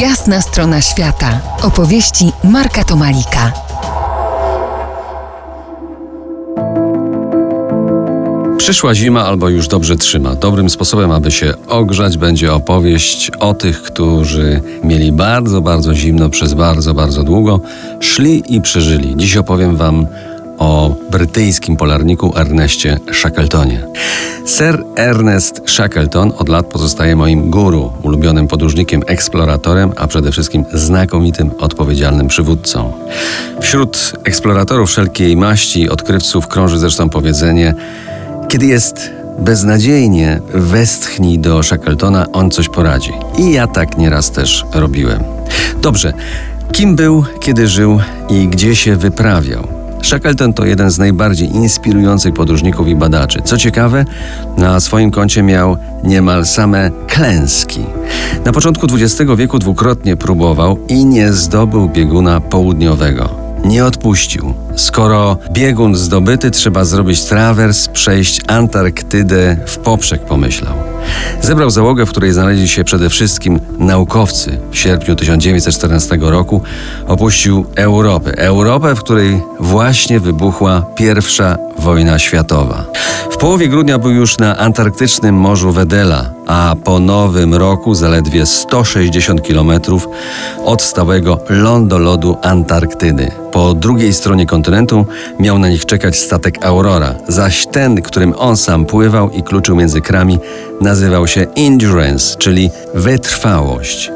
Jasna strona świata. Opowieści Marka Tomalika. Przyszła zima albo już dobrze trzyma. Dobrym sposobem, aby się ogrzać, będzie opowieść o tych, którzy mieli bardzo, bardzo zimno przez bardzo, bardzo długo, szli i przeżyli. Dziś opowiem Wam o brytyjskim polarniku Ernestie Shackletonie. Sir Ernest Shackleton od lat pozostaje moim guru, ulubionym podróżnikiem, eksploratorem, a przede wszystkim znakomitym, odpowiedzialnym przywódcą. Wśród eksploratorów wszelkiej maści, odkrywców krąży zresztą powiedzenie, kiedy jest beznadziejnie, westchnij do Shackletona, on coś poradzi. I ja tak nieraz też robiłem. Dobrze, kim był, kiedy żył i gdzie się wyprawiał? Shackleton to jeden z najbardziej inspirujących podróżników i badaczy. Co ciekawe, na swoim koncie miał niemal same klęski. Na początku XX wieku dwukrotnie próbował i nie zdobył bieguna południowego nie odpuścił. Skoro biegun zdobyty, trzeba zrobić trawers, przejść Antarktydę w poprzek, pomyślał. Zebrał załogę, w której znaleźli się przede wszystkim naukowcy. W sierpniu 1914 roku opuścił Europę. Europę, w której właśnie wybuchła pierwsza wojna światowa. W połowie grudnia był już na antarktycznym morzu Wedela, a po nowym roku zaledwie 160 kilometrów od stałego lądolodu Antarktydy. Po drugiej stronie kontynentu miał na nich czekać statek Aurora, zaś ten, którym on sam pływał i kluczył między krami, nazywał się Endurance, czyli wytrwałość.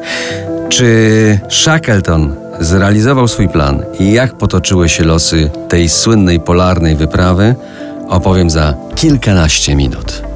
Czy Shackleton zrealizował swój plan i jak potoczyły się losy tej słynnej polarnej wyprawy, opowiem za kilkanaście minut.